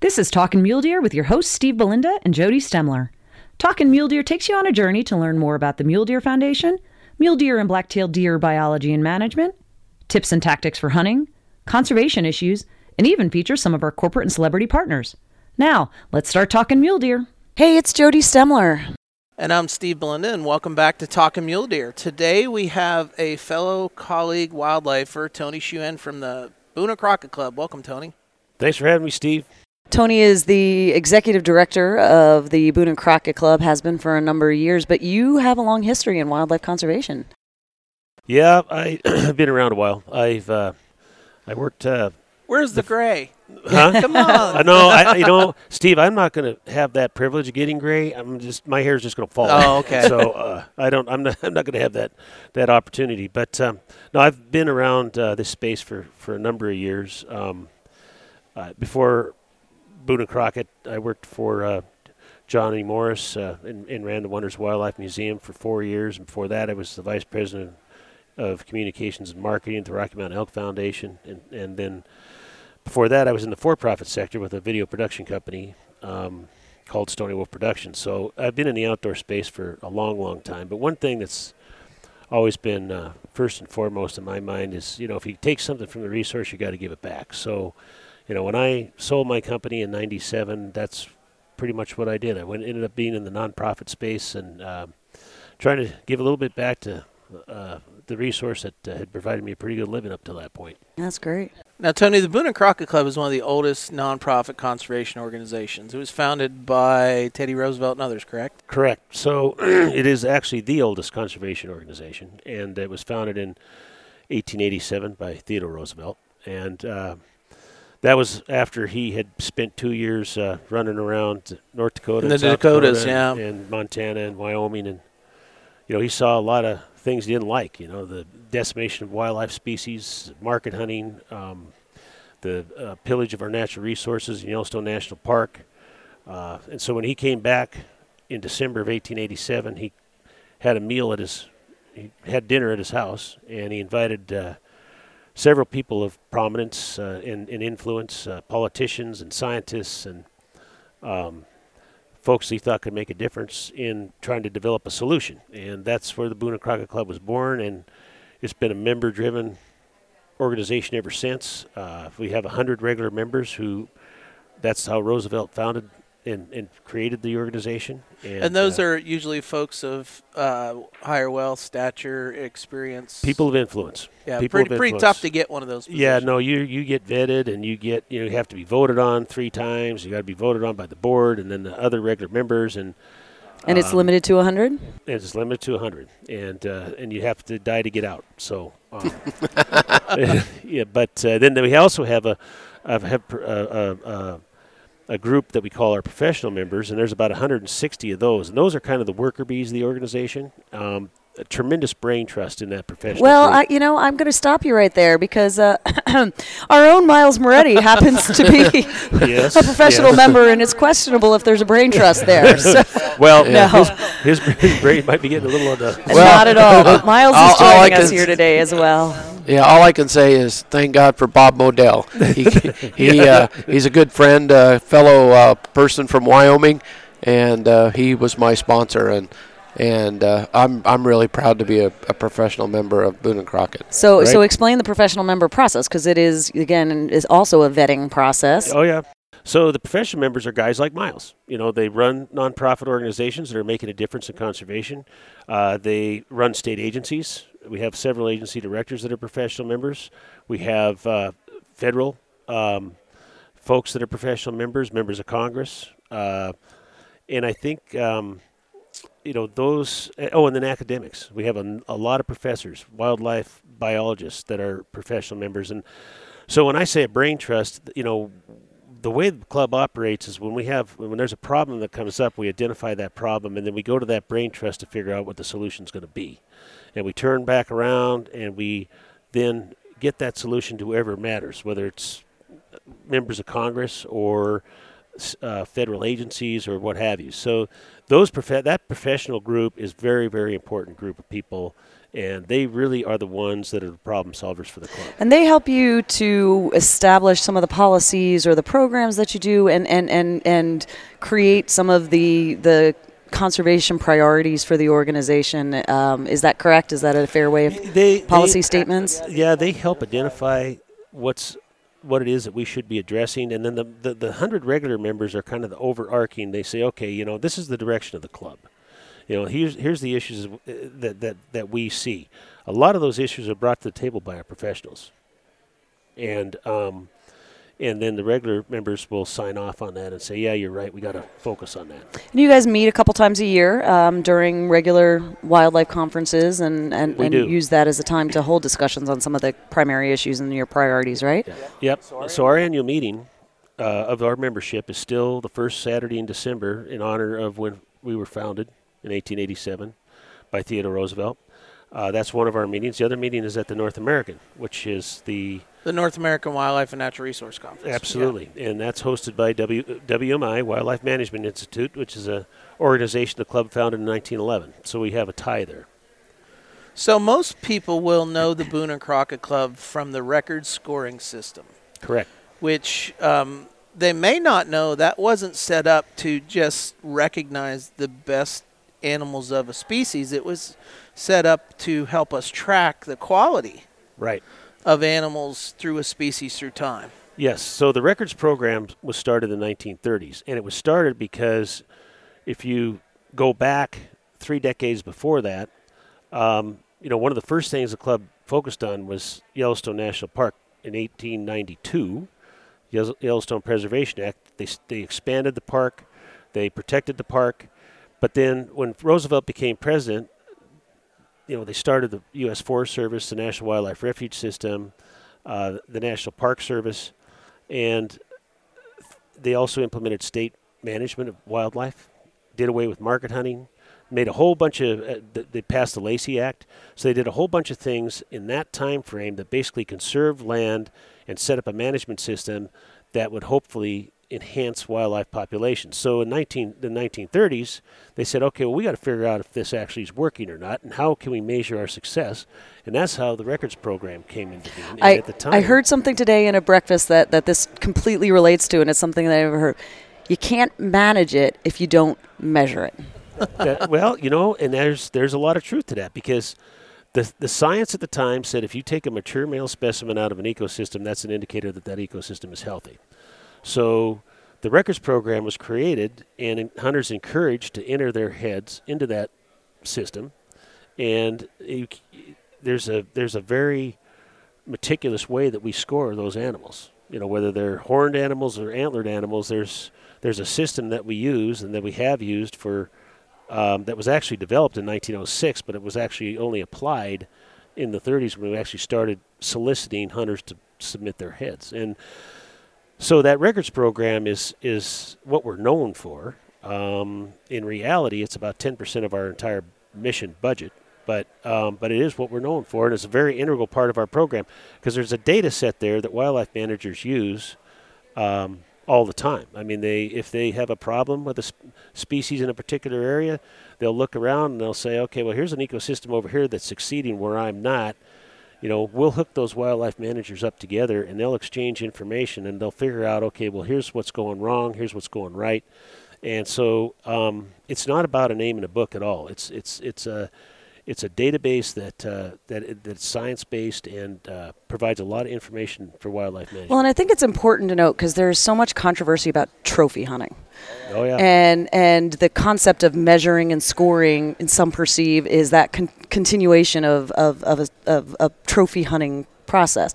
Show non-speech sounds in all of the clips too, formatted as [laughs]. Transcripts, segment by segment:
This is Talkin' Mule Deer with your hosts Steve Belinda and Jodi Stemler. Talkin' Mule Deer takes you on a journey to learn more about the Mule Deer Foundation, mule deer and black-tailed deer biology and management, tips and tactics for hunting, conservation issues, and even features some of our corporate and celebrity partners. Now, let's start talking mule deer. Hey, it's Jodi Stemler. And I'm Steve Belinda, and welcome back to Talking Mule Deer. Today we have a fellow colleague wildlifer, Tony Schoonen from the Boone and Crockett Club. Welcome, Tony. Thanks for having me, Steve. Tony is the executive director of the Boone and Crockett Club, has been for a number of years, but you have a long history in wildlife conservation. Yeah, I, [clears throat] have been around a while. I've uh, I worked. Uh, Where's the gray? huh? [laughs] Come on. I know. I, you know, Steve. I'm not going to have that privilege of getting gray. I'm just my hair's just going to fall. Oh, okay. So uh, I don't. I'm not. I'm not going to have that that opportunity. But um, no, I've been around uh, this space for for a number of years. Um, uh, before Boone and Crockett, I worked for uh, Johnny Morris uh, and, ran the Wonders Wildlife Museum for four years. And before that, I was the vice president of communications and marketing at the Rocky Mountain Elk Foundation. And, and then before that, I was in the for-profit sector with a video production company um, called Stony Wolf Productions. So I've been in the outdoor space for a long, long time. But one thing that's always been uh, first and foremost in my mind is, you know, if you take something from the resource, you got to give it back. So you know, when I sold my company in '97, that's pretty much what I did. I went ended up being in the nonprofit space and uh, trying to give a little bit back to uh, the resource that uh, had provided me a pretty good living up to that point. That's great. Now, Tony, the Boone and Crockett Club is one of the oldest nonprofit conservation organizations. It was founded by Teddy Roosevelt and others, correct? Correct. So [clears throat] it is actually the oldest conservation organization, and it was founded in 1887 by Theodore Roosevelt. And uh, that was after he had spent two years uh, running around North Dakota, In the Dakotas, Dakota, yeah. and Montana and Wyoming, and you know he saw a lot of things he didn't like. You know the decimation of wildlife species, market hunting, um, the uh, pillage of our natural resources in Yellowstone National Park, uh, and so when he came back in December of 1887, he had a meal at his, he had dinner at his house, and he invited. Several people of prominence uh, and, and, influence, uh, politicians and scientists and um, folks he thought could make a difference in trying to develop a solution. And that's where the Boone and Crockett Club was born, and it's been a member-driven organization ever since. Uh, we have 100 regular members who, that's how Roosevelt founded and, and created the organization. And, And, those uh, are usually folks of uh, higher wealth, stature, experience. people of influence. yeah, people pretty, of pretty tough to get one of those. Yeah, no, you you get vetted and you get you know you have to be voted on three times. You got to be voted on by the board and then the other regular members, and And it's Um, limited to 100? and it's limited to 100, and uh, and you have to die to get out. So, um, [laughs] [laughs] yeah, but uh, then we also have a I have a, a, a, a group that we call our professional members, and there's about 160 of those, and those are kind of the worker bees of the organization. Um, a tremendous brain trust in that profession. Well. I, you know, I'm going to stop you right there because uh, [clears throat] our own Miles Moretti [laughs] happens to be Yes, a professional yes. member, and it's questionable if there's a brain trust there. [laughs] So, well, No. his, his, his brain might be getting a little on the not at all. But [laughs] Miles all- is I joining us can here today as well. Yeah, all I can say is thank God for Bob Model. He, he uh, he's a good friend, uh, fellow uh, person from Wyoming, and uh, he was my sponsor, and and uh, I'm I'm really proud to be a, a professional member of Boone and Crockett. So, so explain the professional member process because it is again is also a vetting process. Oh yeah. So the professional members are guys like Miles. You know, they run nonprofit organizations that are making a difference in conservation. Uh, they run state agencies. We have several agency directors that are professional members. We have uh, federal um, folks that are professional members, members of Congress, uh, and I think um, you know those. Eh, oh, and then academics. We have a, a lot of professors, wildlife biologists that are professional members, and so when I say a brain trust, you know, the way the club operates is when we have when there's a problem that comes up, we identify that problem, and then we go to that brain trust to figure out what the solution is going to be, and we turn back around and we then get that solution to whoever matters, whether it's uh, members of Congress or uh, federal agencies or what have you. So those prof- that professional group is very very important group of people, and they really are the ones that are the problem solvers for the club. And they help you to establish some of the policies or the programs that you do and, and, and, and create some of the, the conservation priorities for the organization. Um, is that correct? Is that a fair way of They policy they- statements? Yeah, they help identify what's what it is that we should be addressing, and then the, the the hundred regular members are kind of the overarching. They say, okay, you know, this is the direction of the club. You know, here's here's the issues uh, that that that we see. A lot of those issues are brought to the table by our professionals, and um, and then the regular members will sign off on that and say, yeah, you're right. We got to focus on that. And you guys meet a couple times a year um, during regular wildlife conferences and, and, and use that as a time to hold discussions on some of the primary issues and your priorities, right? Yep. So our annual meeting uh, of our membership is still the first Saturday in December in honor of when we were founded in 1887 by Theodore Roosevelt. Uh, that's one of our meetings. The other meeting is at the North American, which is the The North American Wildlife and Natural Resource Conference. absolutely, and that's hosted by w, WMI Wildlife Management Institute, which is a organization the club founded in 1911. So we have a tie there. So most people will know the Boone and Crockett Club from the record scoring system, Correct. which um, they may not know that wasn't set up to just recognize the best animals of a species. It was set up to help us track the quality Right. Of animals through a species through time. Yes. So the records program was started in the 1930s, and it was started because if you go back three decades before that, um, you know, one of the first things the club focused on was Yellowstone National Park in 1892, Yellow- Yellowstone Preservation Act. They they expanded the park, they protected the park, but then when Roosevelt became president, you know, they started the U.S. Forest Service, the National Wildlife Refuge System, uh, the National Park Service, and they also implemented state management of wildlife, did away with market hunting, made a whole bunch of. Uh, they passed the Lacey Act, so they did a whole bunch of things in that time frame that basically conserved land and set up a management system that would hopefully enhance wildlife populations. So in 19 the 1930s, they said, okay, well we got to figure out if this actually is working or not, and how can we measure our success, and that's how the records program came into being. I, at the time, I heard something today in a breakfast that, that this completely relates to, and it's something that I never heard. You can't manage it if you don't measure it. [laughs] that, well, you know, and there's there's a lot of truth to that because the the science at the time said if you take a mature male specimen out of an ecosystem, that's an indicator that that ecosystem is healthy. So the records program was created, and hunters encouraged to enter their heads into that system, and there's a there's a very meticulous way that we score those animals. You know, whether they're horned animals or antlered animals, there's there's a system that we use and that we have used for um, that was actually developed in 1906, but it was actually only applied in the 30s when we actually started soliciting hunters to submit their heads. And so that records program is is what we're known for. Um, in reality, it's about 10% of our entire mission budget, but um, but it is what we're known for, and it's a very integral part of our program because there's a data set there that wildlife managers use. Um, all the time. I mean, they if they have a problem with a sp- species in a particular area, they'll look around and they'll say, okay, well, here's an ecosystem over here that's succeeding where I'm not. You know, we'll hook those wildlife managers up together and they'll exchange information and they'll figure out, okay, well, here's what's going wrong, here's what's going right, and so um, it's not about a name in a book at all. It's it's it's a it's a database that uh, that that's science based and uh, provides a lot of information for wildlife management. Well, and I think it's important to note because there's so much controversy about trophy hunting. oh yeah. and and the concept of measuring and scoring in some perceive is that con- continuation of of of a, of a trophy hunting process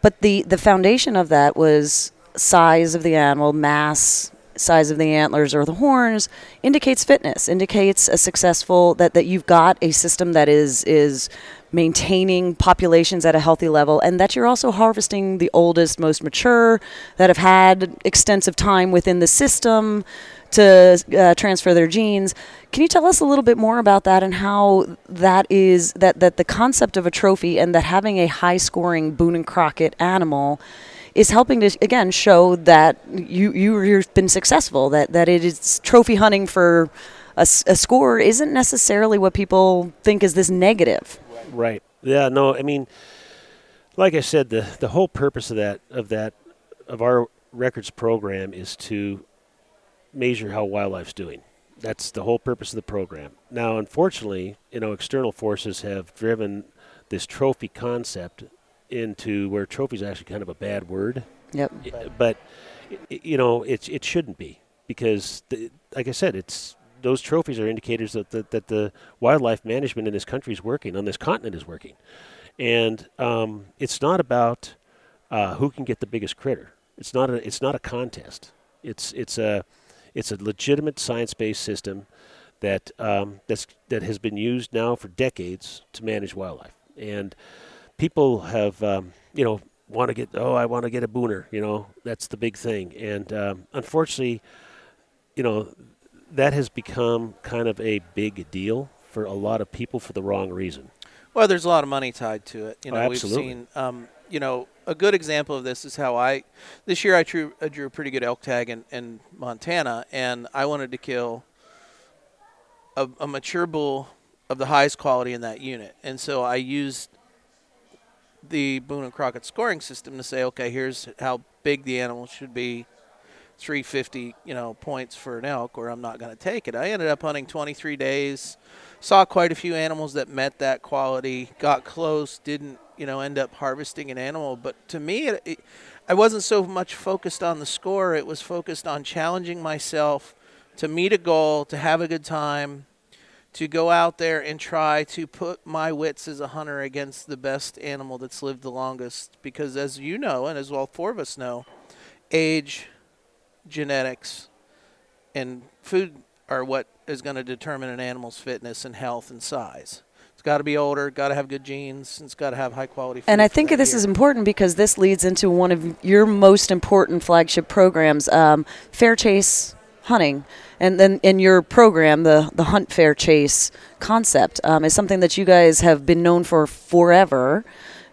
but the the foundation of that was size of the animal mass size of the antlers or the horns indicates fitness indicates a successful that that you've got a system that is is maintaining populations at a healthy level and that you're also harvesting the oldest most mature that have had extensive time within the system to uh, transfer their genes. Can you tell us a little bit more about that and how that is that that the concept of a trophy and that having a high scoring boone and crockett animal is helping to again show that you you you've been successful that that it is trophy hunting for a score isn't necessarily what people think is this negative Right. Yeah. No. I mean, like I said, the the whole purpose of that of that of our records program is to measure how wildlife's doing. That's the whole purpose of the program. Now, unfortunately, you know, external forces have driven this trophy concept into where trophy is actually kind of a bad word. Yep. But you know, it it shouldn't be because, the, like I said, it's those trophies are indicators that the, that the wildlife management in this country is working, on this continent is working, and um, it's not about uh, who can get the biggest critter. It's not a it's not a contest. It's it's a it's a legitimate science-based system that um, that's that has been used now for decades to manage wildlife, and people have um, you know want to get oh I want to get a booner you know that's the big thing and um, unfortunately you know that has become kind of a big deal for a lot of people for the wrong reason Well, there's a lot of money tied to it. You Oh, know, we've seen. Um, you know, a good example of this is how I. This year, I drew, I drew a pretty good elk tag in, in Montana, and I wanted to kill a, a mature bull of the highest quality in that unit, and so I used the Boone and Crockett scoring system to say, okay, here's how big the animal should be. 350, you know, points for an elk, or I'm not going to take it. I ended up hunting 23 days, saw quite a few animals that met that quality, got close, didn't, you know, end up harvesting an animal. But to me, it, it, I wasn't so much focused on the score. It was focused on challenging myself to meet a goal, to have a good time, to go out there and try to put my wits as a hunter against the best animal that's lived the longest. Because as you know, and as well four of us know, age, genetics, and food are what is going to determine an animal's fitness and health and size. It's got to be older, got to have good genes, and it's got to have high quality food. And I think this year. is important because this leads into one of your most important flagship programs, um, Fair Chase Hunting. And then in your program, the, the Hunt Fair Chase concept um, is something that you guys have been known for forever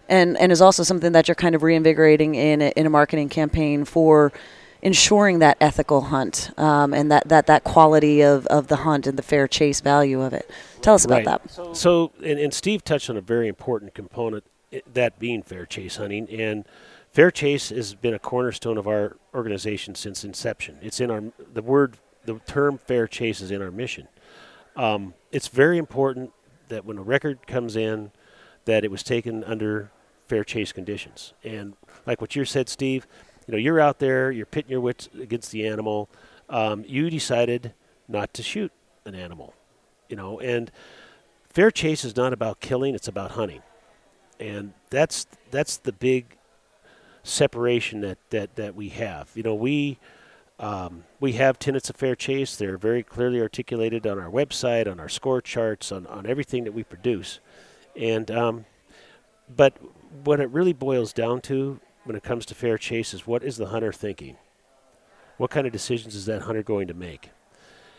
and, and is also something that you're kind of reinvigorating in a, in a marketing campaign for ensuring that ethical hunt um, and that, that, that quality of, of the hunt and the fair chase value of it. Tell us about Right. that. So, and, and Steve touched on a very important component, that being fair chase hunting. And fair chase has been a cornerstone of our organization since inception. It's in our, the word, the term fair chase is in our mission. Um, it's very important that when a record comes in, that it was taken under fair chase conditions. And like what you said, Steve, you know, you're out there, you're pitting your wits against the animal. Um, you decided not to shoot an animal, you know, and fair chase is not about killing; it's about hunting, and that's that's the big separation that that that we have. You know, we. Um, we have tenets of fair chase. They're very clearly articulated on our website, on our score charts, on, on everything that we produce. And um, but what it really boils down to when it comes to fair chase is what is the hunter thinking? What kind of decisions is that hunter going to make?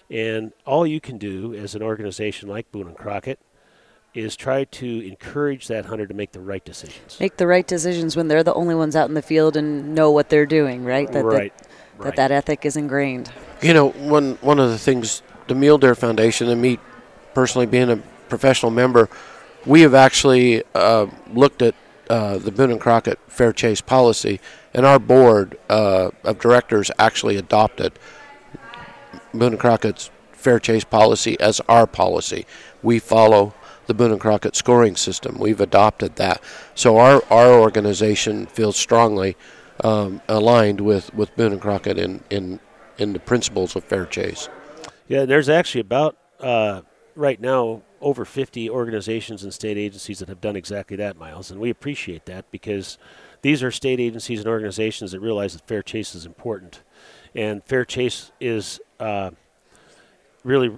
And all you can do as an organization like Boone and Crockett is try to encourage that hunter to make the right decisions. Make the right decisions when they're the only ones out in the field and know what they're doing, right? That, that- right. that that ethic is ingrained. You know, one one of the things the Mule Deer Foundation and me personally being a professional member, we have actually uh, looked at uh, the Boone and Crockett Fair Chase policy, and our board uh, of directors actually adopted Boone and Crockett's Fair Chase policy as our policy. We follow the Boone and Crockett scoring system. We've adopted that, so our our organization feels strongly um, aligned with, with Boone and Crockett in, in in the principles of fair chase. Yeah, there's actually about uh, right now over 50 organizations and state agencies that have done exactly that, Miles, and we appreciate that because these are state agencies and organizations that realize that fair chase is important, and fair chase is uh, really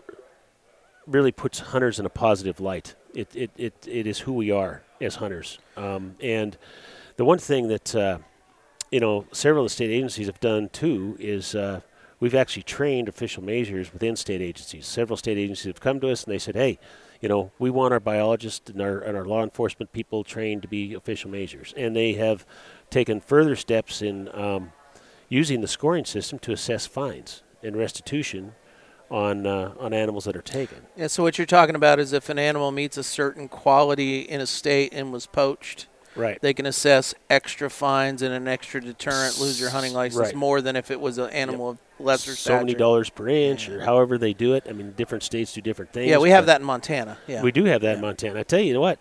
really puts hunters in a positive light. It it, it, it is who we are as hunters, um, and the one thing that uh, you know several of the state agencies have done too is uh, we've actually trained official measures within state agencies. Several state agencies have come to us and they said, "Hey, you know, we want our biologists and our and our law enforcement people trained to be official measures," and they have taken further steps in um, using the scoring system to assess fines and restitution on uh, on animals that are taken. Yeah, so what you're talking about is if an animal meets a certain quality in a state and was poached, Right. they can assess extra fines and an extra deterrent, lose your hunting license Right. more than if it was an animal of lesser so many dollars per inch, or however they do it. I mean, different states do different things. Yeah, we have that in Montana. Yeah. We do have that in Montana. I tell you what,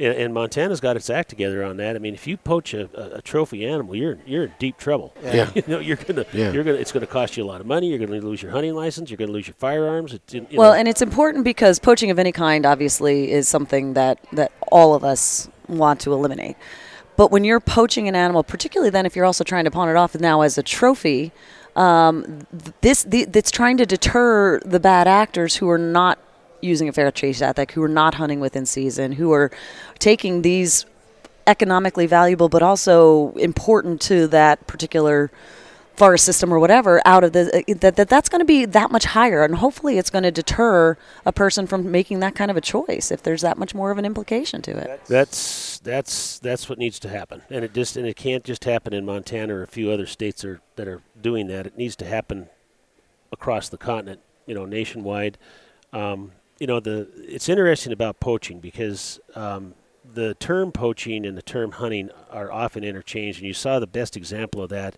and, and Montana's got its act together on that. I mean, if you poach a, a, a trophy animal, you're you're in deep trouble. [laughs] Yeah. you know, you're gonna Yeah. you're gonna it's gonna cost you a lot of money. You're gonna lose your hunting license. You're gonna lose your firearms. It's, you Well, know, and it's important because poaching of any kind obviously is something that, that all of us want to eliminate. But when you're poaching an animal, particularly then if you're also trying to pawn it off now as a trophy, um, this the, that's trying to deter the bad actors who are not using a fair chase ethic, who are not hunting within season, who are taking these economically valuable but also important to that particular forest system or whatever out of the uh, that, that that's going to be that much higher and hopefully it's going to deter a person from making that kind of a choice if there's that much more of an implication to it that's that's that's what needs to happen, and it just and it can't just happen in Montana or a few other states are, that are doing that. It needs to happen across the continent, you know, nationwide. Um, you know, the it's interesting about poaching because um, the term poaching and the term hunting are often interchanged, and you saw the best example of that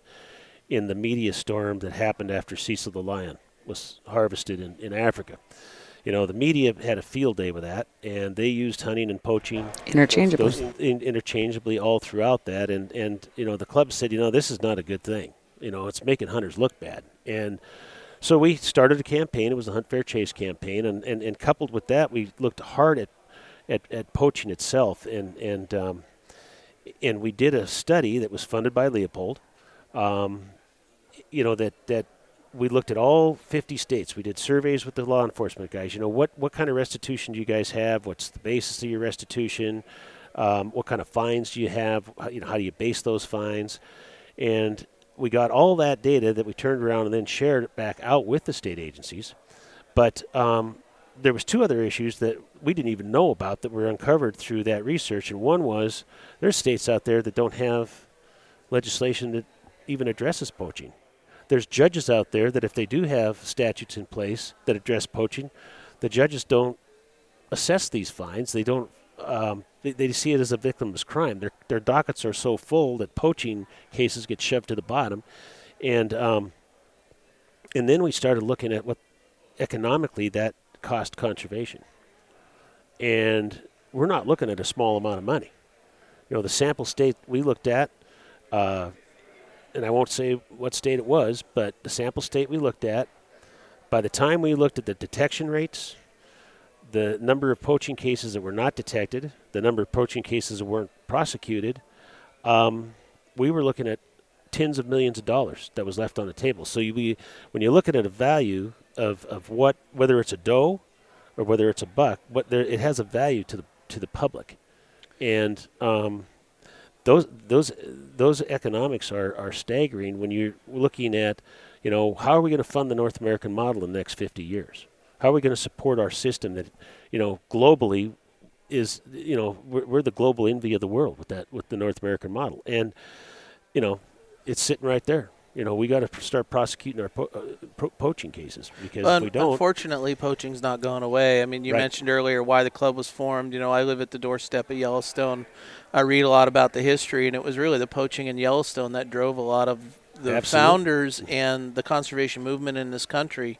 in the media storm that happened after Cecil the lion was harvested in, in Africa. You know, the media had a field day with that, and they used hunting and poaching interchangeably those in, interchangeably all throughout that. And, and, you know, the club said, you know, this is not a good thing. You know, it's making hunters look bad. And so we started a campaign. It was the Hunt Fair Chase campaign. And, and, and coupled with that, we looked hard at, at, at poaching itself. And, and, um, and we did a study that was funded by Leupold. Um, you know, that, that we looked at all 50 states. We did surveys with the law enforcement guys. You know, what, what kind of restitution do you guys have? What's the basis of your restitution? Um, what kind of fines do you have? How, you know, how do you base those fines? And we got all that data that we turned around and then shared it back out with the state agencies. But um, there was two other issues that we didn't even know about that were uncovered through that research. And one was there's states out there that don't have legislation that even addresses poaching there's judges out there that if they do have statutes in place that address poaching, the judges don't assess these fines. They don't. Um, they, they see it as a victimless crime. Their their dockets are so full that poaching cases get shoved to the bottom, and um, and then we started looking at what economically that cost conservation, and we're not looking at a small amount of money. You know, the sample state we looked at. Uh, and I won't say what state it was, but the sample state we looked at, by the time we looked at the detection rates, the number of poaching cases that were not detected, the number of poaching cases that weren't prosecuted, um, we were looking at tens of millions of dollars that was left on the table. So you, we, when you're looking at a value of, of what, whether it's a doe or whether it's a buck, what there, it has a value to the to the public, and um, those those those economics are, are staggering when you're looking at, you know, how are we going to fund the North American model in the next 50 years? How are we going to support our system that, you know, globally is, you know, we're, we're the global envy of the world with that with the North American model, and, you know, it's sitting right there. You know, we got to start prosecuting our po- uh, pro- poaching cases because Well, if we don't, Unfortunately, poaching's not going away. I mean, you Right. mentioned earlier why the club was formed. You know, I live at the doorstep of Yellowstone. I read a lot about the history, and it was really the poaching in Yellowstone that drove a lot of the Absolutely. founders and the conservation movement in this country.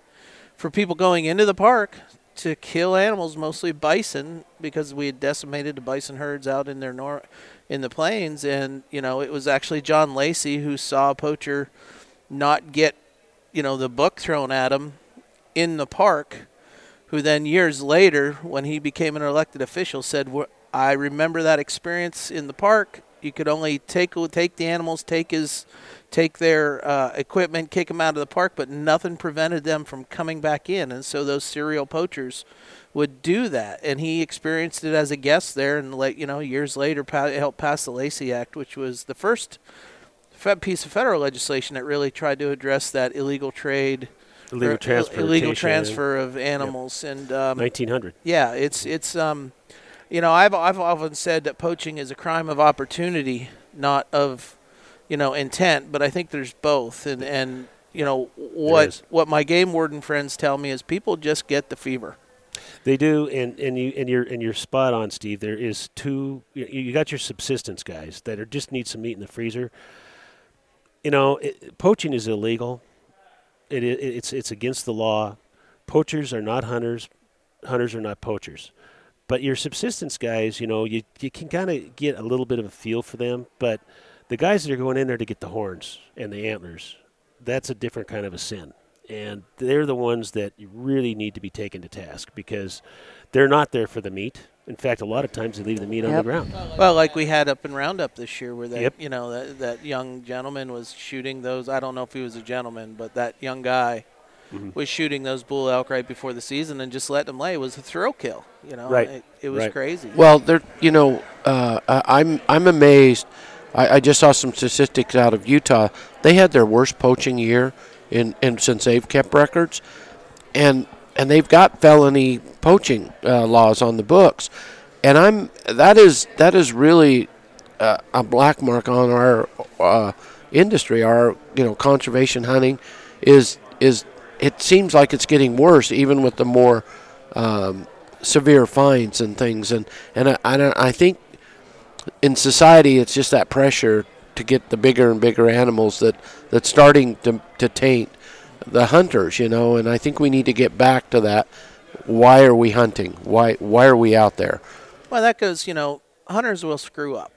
For people going into the park to kill animals, mostly bison, because we had decimated the bison herds out in their nor- in the plains, and you know, it was actually John Lacey who saw a poacher not get, you know, the book thrown at him in the park, who then years later, when he became an elected official, said, "I remember that experience in the park. You could only take take the animals, take his, take their uh, equipment, kick them out of the park, but nothing prevented them from coming back in. And so those serial poachers would do that, and he experienced it as a guest there, and you know, years later, pa- helped pass the Lacey Act, which was the first piece of federal legislation that really tried to address that illegal trade illegal transfer, illegal transfer of animals and um, 1900. yeah it's it's um you know I've I've often said that poaching is a crime of opportunity not of you know intent but I think there's both and and you know what what my game warden friends tell me is people just get the fever. They do, and, and you and you're and you're spot on, Steve. There is two. You, you got your subsistence guys that are just need some meat in the freezer. You know, it, poaching is illegal. It, it it's it's against the law. Poachers are not hunters. Hunters are not poachers. But your subsistence guys, you know, you you can kind of get a little bit of a feel for them. But the guys that are going in there to get the horns and the antlers, that's a different kind of a sin and they're the ones that you really need to be taken to task because they're not there for the meat. In fact, a lot of times they leave the meat on the ground. Well, like we had up in Roundup this year, where that Yep. you know that that young gentleman was shooting those. I don't know if he was a gentleman, but that young guy Mm-hmm. was shooting those bull elk right before the season and just let them lay. Was a thrill kill. You know, Right. It, it was Right. crazy. Well, there, you know, uh, I- I'm I'm amazed. I, I just saw some statistics out of Utah. They had their worst poaching year in, in since they've kept records, and and they've got felony poaching uh, laws on the books, and I'm that is that is really uh, a black mark on our uh, industry. Our you know conservation hunting is is it seems like it's getting worse even with the more um, severe fines and things. And and I, I, I think in society it's just that pressure to get the bigger and bigger animals that that's starting to, to taint the hunters you know? And I think we need to get back to that. Why are we hunting? Why why are we out there? Well, that goes, you know, hunters will screw up.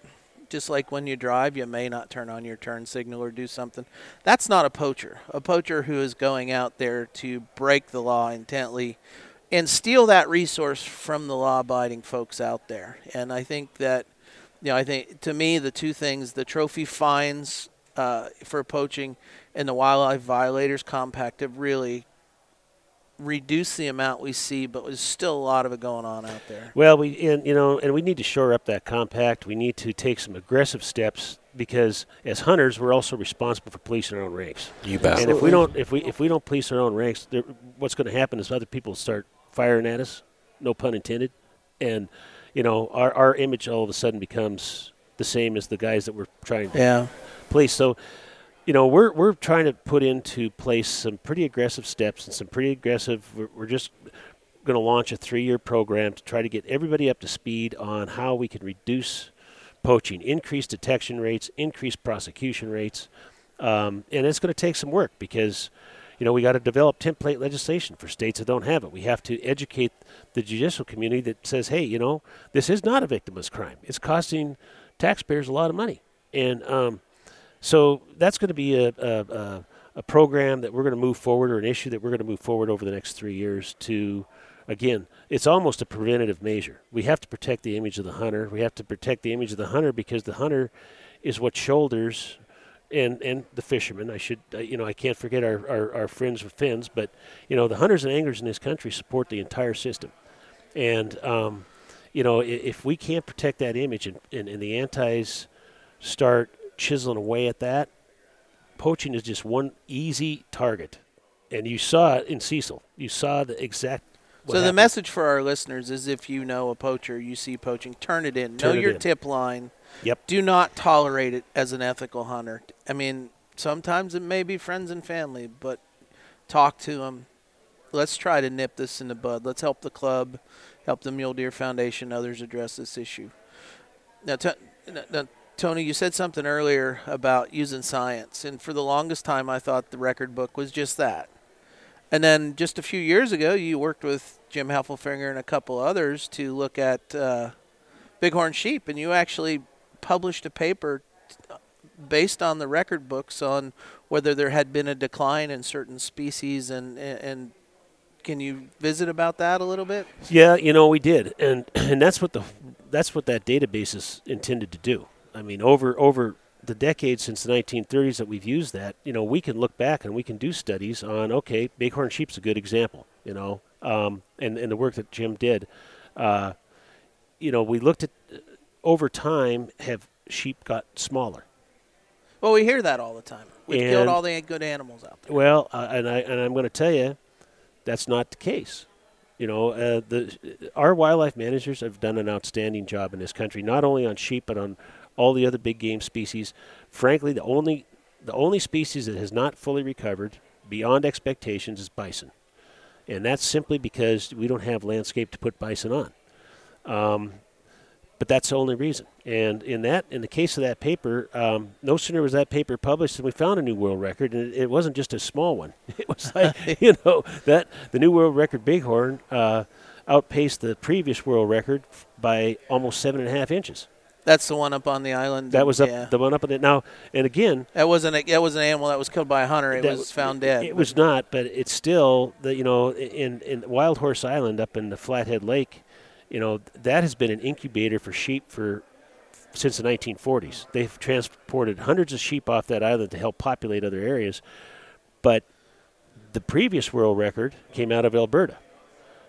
Just like when you drive, you may not turn on your turn signal or do something. That's not a poacher. A poacher who is going out there to break the law intently and steal that resource from the law abiding folks out there. And I think that, you know, I think to me, the two things the trophy fines uh, for poaching and the wildlife violators compact have really reduced the amount we see, but there's still a lot of it going on out there. Well, we and you know, and we need to shore up that compact. We need to take some aggressive steps because as hunters, we're also responsible for policing our own ranks. you bet And if we don't, if we if we don't police our own ranks, there, what's going to happen is other people start firing at us. No pun intended. And you know, our our image all of a sudden becomes the same as the guys that we're trying to Yeah. police. So, you know, we're we're trying to put into place some pretty aggressive steps and some pretty aggressive. We're, we're just going to launch a three-year program to try to get everybody up to speed on how we can reduce poaching, increase detection rates, increase prosecution rates, um, and it's going to take some work because. You know, we got to develop template legislation for states that don't have it. We have to educate the judicial community that says, hey, you know, this is not a victimless crime. It's costing taxpayers a lot of money. And um, so that's going to be a, a, a, a program that we're going to move forward, or an issue that we're going to move forward over the next three years. To again, it's almost a preventative measure. We have to protect the image of the hunter. We have to protect the image of the hunter because the hunter is what shoulders and and the fishermen. I should you know I can't forget our, our, our friends with fins, but you know the hunters and anglers in this country support the entire system, and um, you know if we can't protect that image and, and, and the antis start chiseling away at that, poaching is just one easy target, and you saw it in Cecil. You saw the exact. what So the happened. message for our listeners is if you know a poacher, you see poaching, turn it in. Turn know it your in. tip line. Yep. Do not tolerate it as an ethical hunter. I mean, sometimes it may be friends and family, but talk to them. Let's try to nip this in the bud. Let's help the club, help the Mule Deer Foundation, others address this issue. Now, t- now, Tony, you said something earlier about using science, and for the longest time, I thought the record book was just that. And then just a few years ago, you worked with Jim Heffelfinger and a couple others to look at uh, bighorn sheep, and you actually published a paper t- based on the record books on whether there had been a decline in certain species. And, and, and can you visit about that a little bit? Yeah, you know we did, and [clears throat] and that's what the that's what that database is intended to do. I mean, over over the decades since the 1930s that we've used that, you know, we can look back and we can do studies on okay, bighorn sheep's a good example, you know, um, and and the work that Jim did. Uh, you know, we looked at uh, over time have sheep got smaller. Well, we hear that all the time. We've killed all the good animals out there. Well, uh, and I and I'm going to tell you, that's not the case. You know, uh, the our wildlife managers have done an outstanding job in this country, not only on sheep but on all the other big game species. Frankly, the only the only species that has not fully recovered beyond expectations is bison, and that's simply because we don't have landscape to put bison on. Um, but that's the only reason. And in that, in the case of that paper, um, no sooner was that paper published than we found a new world record, and it, it wasn't just a small one. [laughs] It was like [laughs] you know that the new world record bighorn uh, outpaced the previous world record by almost seven and a half inches. That's the one up on the island. That was up yeah. the one up on it now. And again, That wasn't a, that was an animal that was killed by a hunter. It was found dead. It was not, but it's still the you know in in Wild Horse Island up in the Flathead Lake, you know that has been an incubator for sheep for since the 1940s. They've transported hundreds of sheep off that island to help populate other areas, but the previous world record came out of Alberta.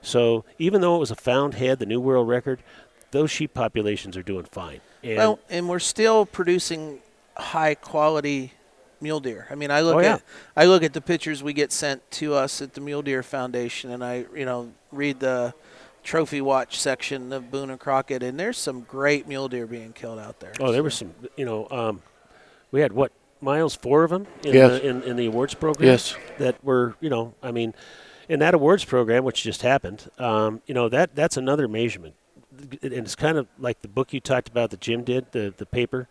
So even though it was a found head, the new world record, those sheep populations are doing fine. And well, and we're still producing high quality mule deer. I mean, I look Oh, yeah. at I look at the pictures we get sent to us at the Mule Deer Foundation, and I you know read the trophy watch section of Boone and Crockett, and there's some great mule deer being killed out there. Oh, there was some. You know, um, we had what miles, four of them in, Yes. the, in in the awards program. Yes. that were you know, I mean, in that awards program, which just happened, um, you know, that that's another measurement, and it's kind of like the book you talked about that Jim did, the the paper.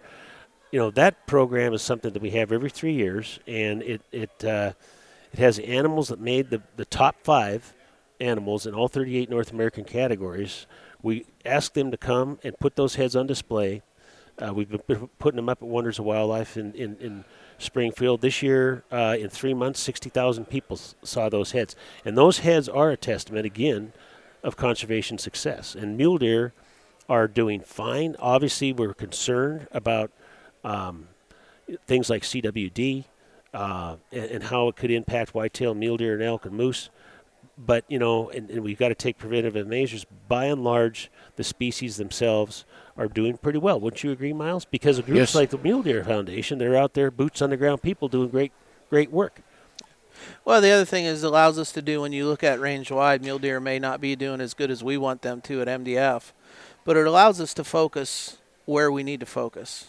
You know, that program is something that we have every three years, and it it uh, it has animals that made the the top five animals in all 38 North American categories. We ask them to come and put those heads on display. Uh, we've been putting them up at Wonders of Wildlife in, in, in Springfield. This year, uh, in three months, 60,000 people saw those heads. And those heads are a testament, again, of conservation success. And mule deer are doing fine. Obviously, we're concerned about um, things like CWD uh, and, and how it could impact whitetail mule deer and elk and moose but you know, and, and we've got to take preventative measures. By and large, the species themselves are doing pretty well. Wouldn't you agree, Miles? Because of groups Yes. like the Mule Deer Foundation, they're out there, boots on the ground, people doing great, great work. Well, the other thing is it allows us to do when you look at range wide, mule deer may not be doing as good as we want them to at MDF, but it allows us to focus where we need to focus.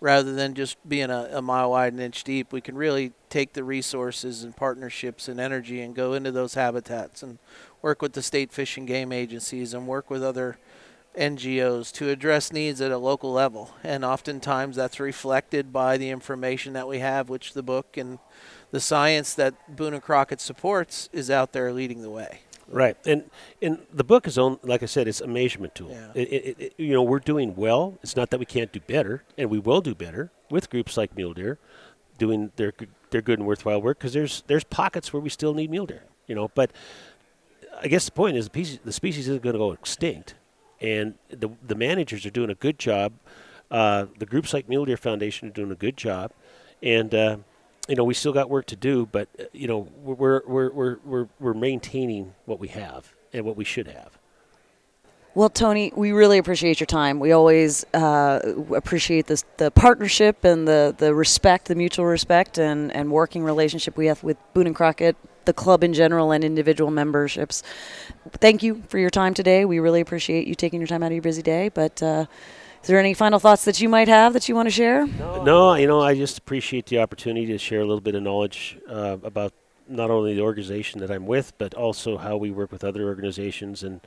Rather than just being a, a mile wide and inch deep, we can really take the resources and partnerships and energy and go into those habitats and work with the state fish and game agencies and work with other NGOs to address needs at a local level. And oftentimes that's reflected by the information that we have, which the book and the science that Boone and Crockett supports is out there leading the way. Right, and and the book is on, like I said, it's a measurement tool. Yeah. It, it, it, you know, we're doing well. It's not that we can't do better, and we will do better with groups like Mule Deer, doing their good- their good and worthwhile work. Because there's there's pockets where we still need mule deer. You know, but I guess the point is the species, the species isn't going to go extinct, and the the managers are doing a good job. Uh, the groups like Mule Deer Foundation are doing a good job, and uh, you know we still got work to do. But uh, you know we're we're we're we're we're maintaining what we have and what we should have. Well, Tony, we really appreciate your time. We always uh, appreciate this, the partnership and the, the respect, the mutual respect and, and working relationship we have with Boone and Crockett, the club in general, and individual memberships. Thank you for your time today. We really appreciate you taking your time out of your busy day. But uh, is there any final thoughts that you might have that you want to share? No, you know I just appreciate the opportunity to share a little bit of knowledge uh, about not only the organization that I'm with, but also how we work with other organizations and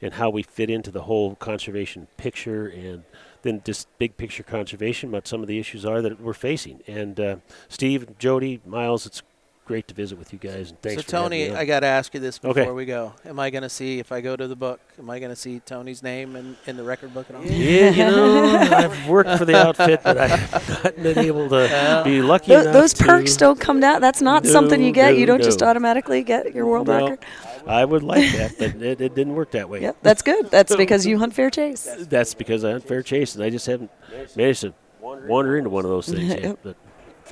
and how we fit into the whole conservation picture and then just big picture conservation what some of the issues are that we're facing. And uh, Steve, Jodi, Miles, it's great to visit with you guys. And thanks so, for Tony, me. I got to ask you this before Okay. we go. Am I going to see, if I go to the book, am I going to see Tony's name in, in the record book at all? Yeah, you know, [laughs] I've worked for the outfit, but I've not been able to be lucky Tho- enough those to- perks don't come down. That's not No, something you get. you don't just automatically get your world No, record. I would like that, but it, it didn't work that way. Yep, that's good. [laughs] That's because you hunt fair chase. That's because I hunt fair chase, and I just haven't managed to wander into one of those things yet. [laughs] But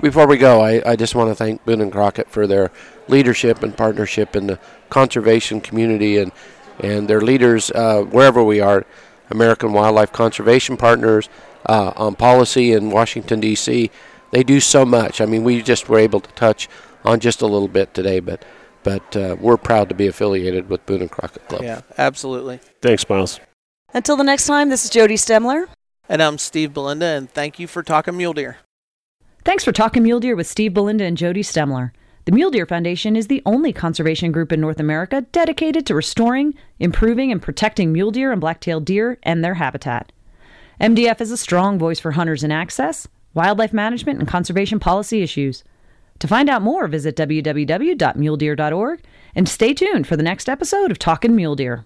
Before we go, I, I just want to thank Boone and Crockett for their leadership and partnership in the conservation community and, and their leaders uh, wherever we are, American Wildlife Conservation Partners, uh, on policy in Washington, D.C. They do so much. I mean, we just were able to touch on just a little bit today, but, but uh, we're proud to be affiliated with Boone and Crockett Club. Yeah, absolutely. thanks, Miles. Until the next time, this is Jodi Stemler. And I'm Steve Belinda, and thank you for talking mule deer. Thanks for talking mule deer with Steve Belinda and Jodi Stemler. The Mule Deer Foundation is the only conservation group in North America dedicated to restoring, improving, and protecting mule deer and black-tailed deer and their habitat. MDF is a strong voice for hunters in access, wildlife management, and conservation policy issues. To find out more, visit www.muledeer.org and stay tuned for the next episode of Talkin' Mule Deer.